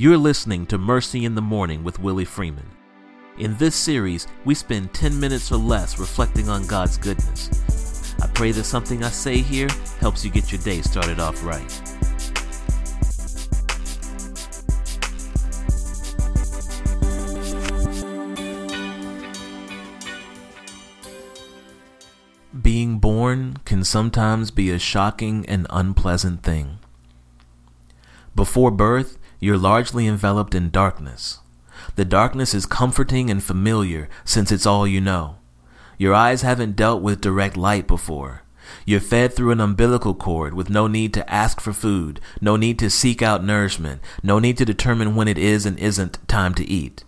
You're listening to Mercy in the Morning with Willie Freeman. In this series, we spend 10 minutes or less reflecting on God's goodness. I pray that something I say here helps you get your day started off right. Being born can sometimes be a shocking and unpleasant thing. Before birth, you're largely enveloped in darkness. The darkness is comforting and familiar since it's all you know. Your eyes haven't dealt with direct light before. You're fed through an umbilical cord with no need to ask for food, no need to seek out nourishment, no need to determine when it is and isn't time to eat.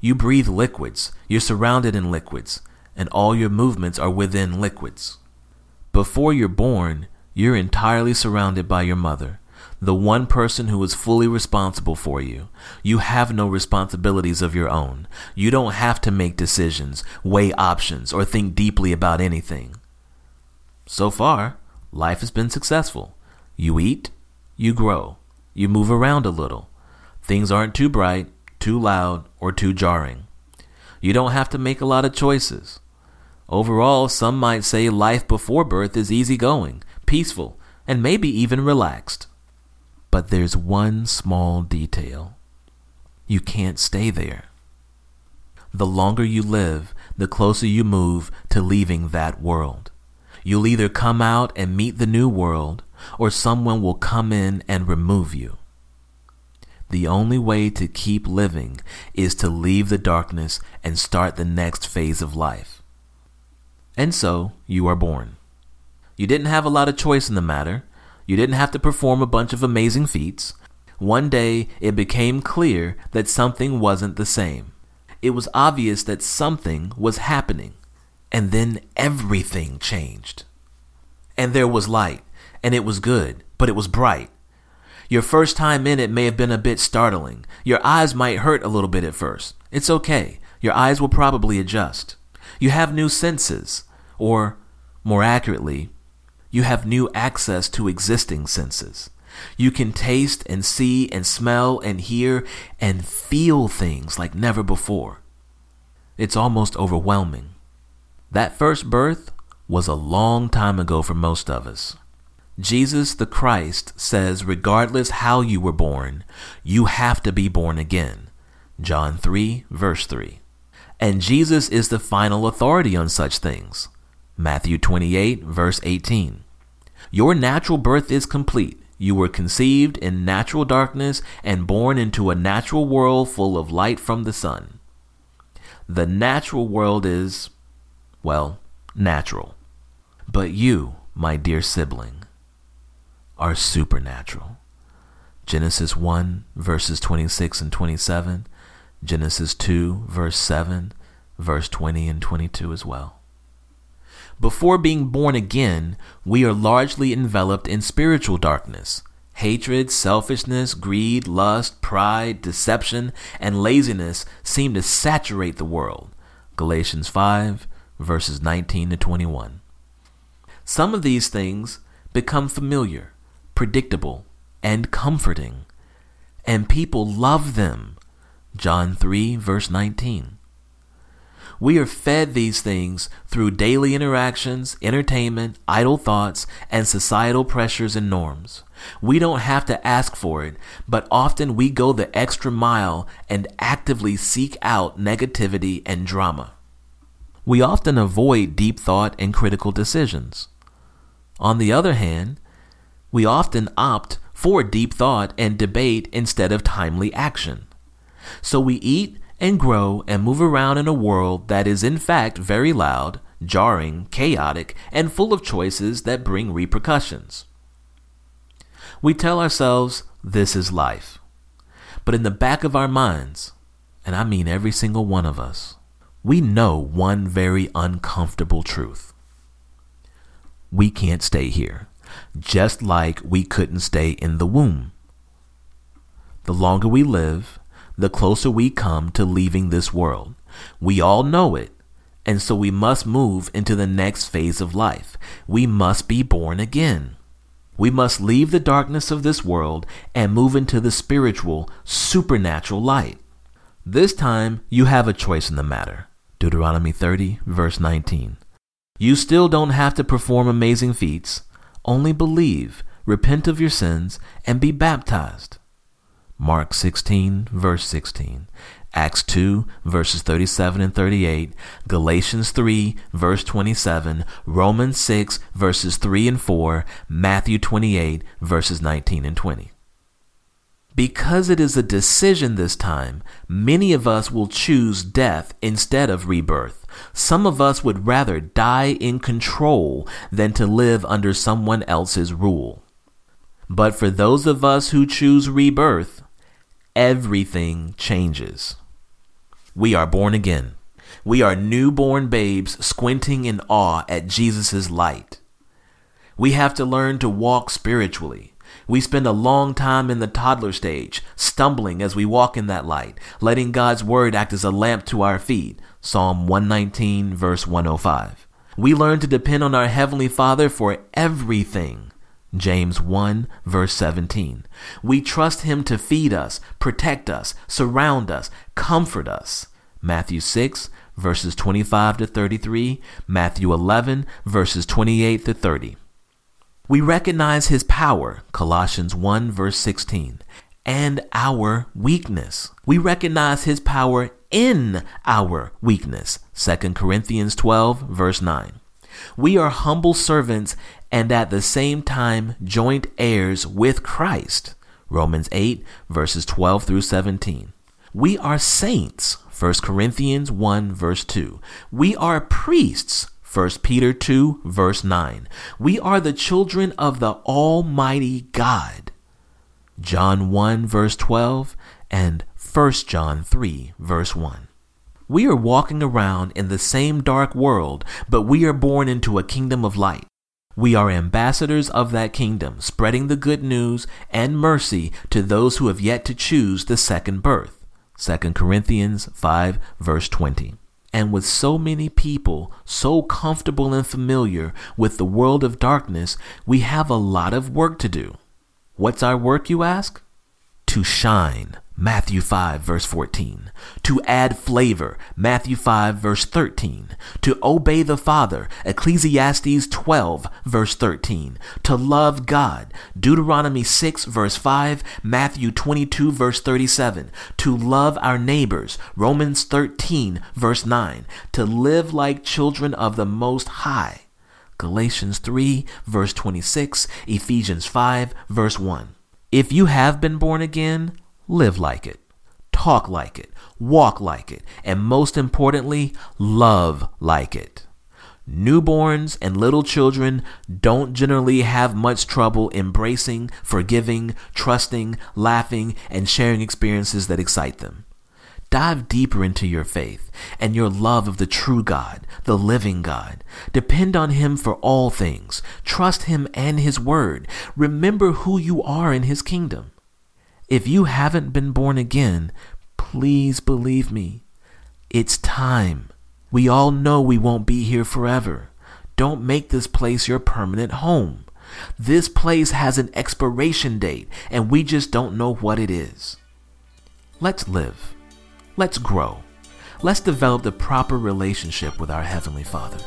You breathe liquids, you're surrounded in liquids, and all your movements are within liquids. Before you're born, you're entirely surrounded by your mother the one person who is fully responsible for you. You have no responsibilities of your own. You don't have to make decisions, weigh options, or think deeply about anything. So far, life has been successful. You eat, you grow, you move around a little. Things aren't too bright, too loud, or too jarring. You don't have to make a lot of choices. Overall, some might say life before birth is easygoing, peaceful, and maybe even relaxed. But there's one small detail. You can't stay there. The longer you live, the closer you move to leaving that world. You'll either come out and meet the new world, or someone will come in and remove you. The only way to keep living is to leave the darkness and start the next phase of life. And so you are born. You didn't have a lot of choice in the matter. You didn't have to perform a bunch of amazing feats. One day, it became clear that something wasn't the same. It was obvious that something was happening. And then everything changed. And there was light, and it was good, but it was bright. Your first time in it may have been a bit startling. Your eyes might hurt a little bit at first. It's okay. Your eyes will probably adjust. You have new senses, or, more accurately, you have new access to existing senses. You can taste and see and smell and hear and feel things like never before. It's almost overwhelming. That first birth was a long time ago for most of us. Jesus the Christ says, regardless how you were born, you have to be born again. John 3, verse 3. And Jesus is the final authority on such things. Matthew 28, verse 18. Your natural birth is complete. You were conceived in natural darkness and born into a natural world full of light from the sun. The natural world is, well, natural. But you, my dear sibling, are supernatural. Genesis 1, verses 26 and 27, Genesis 2, verse 7, verse 20 and 22 as well. Before being born again, we are largely enveloped in spiritual darkness. Hatred, selfishness, greed, lust, pride, deception, and laziness seem to saturate the world. Galatians 5, verses 19 to 21. Some of these things become familiar, predictable, and comforting, and people love them. John 3, verse 19. We are fed these things through daily interactions, entertainment, idle thoughts, and societal pressures and norms. We don't have to ask for it, but often we go the extra mile and actively seek out negativity and drama. We often avoid deep thought and critical decisions. On the other hand, we often opt for deep thought and debate instead of timely action. So we eat and grow and move around in a world that is in fact very loud, jarring, chaotic, and full of choices that bring repercussions. We tell ourselves this is life. But in the back of our minds, and I mean every single one of us, we know one very uncomfortable truth. We can't stay here, just like we couldn't stay in the womb. The longer we live, the closer we come to leaving this world. We all know it, and so we must move into the next phase of life. We must be born again. We must leave the darkness of this world and move into the spiritual, supernatural light. This time, you have a choice in the matter. Deuteronomy 30, verse 19. You still don't have to perform amazing feats, only believe, repent of your sins, and be baptized. Mark 16, verse 16. Acts 2, verses 37 and 38, Galatians 3, verse 27, Romans 6, verses 3 and 4, Matthew 28, verses 19 and 20. Because it is a decision this time, many of us will choose death instead of rebirth. Some of us would rather die in control than to live under someone else's rule. But for those of us who choose rebirth, everything changes. We are born again. We are newborn babes squinting in awe at Jesus' light. We have to learn to walk spiritually. We spend a long time in the toddler stage, stumbling as we walk in that light, letting God's word act as a lamp to our feet. Psalm 119, verse 105. We learn to depend on our Heavenly Father for everything. James 1, verse 17. We trust Him to feed us, protect us, surround us, comfort us. Matthew 6, verses 25 to 33, Matthew 11, verses 28 to 30. We recognize His power, Colossians 1, verse 16, and our weakness. We recognize His power in our weakness, 2 Corinthians 12, verse 9. We are humble servants and at the same time joint heirs with Christ. Romans 8, verses 12 through 17. We are saints. 1 Corinthians 1, verse 2. We are priests. 1 Peter 2, verse 9. We are the children of the Almighty God. John 1, verse 12, and 1 John 3, verse 1. We are walking around in the same dark world, but we are born into a kingdom of light. We are ambassadors of that kingdom, spreading the good news and mercy to those who have yet to choose the second birth. 2 Corinthians 5, verse 20. And with so many people so comfortable and familiar with the world of darkness, we have a lot of work to do. What's our work, you ask? To shine Matthew 5 verse 14. To add flavor, Matthew 5 verse 13. To obey the Father, Ecclesiastes 12 verse 13. To love God, Deuteronomy 6 verse 5, Matthew 22 verse 37. To love our neighbors, Romans 13 verse 9. To live like children of the Most High, Galatians 3 verse 26, Ephesians 5 verse 1. If you have been born again, live like it, talk like it, walk like it, and most importantly, love like it. Newborns and little children don't generally have much trouble embracing, forgiving, trusting, laughing, and sharing experiences that excite them. Dive deeper into your faith and your love of the true God, the living God. Depend on Him for all things. Trust Him and His Word. Remember who you are in His kingdom. If you haven't been born again, please believe me. It's time. We all know we won't be here forever. Don't make this place your permanent home. This place has an expiration date, and we just don't know what it is. Let's live. Let's grow. Let's develop the proper relationship with our Heavenly Father.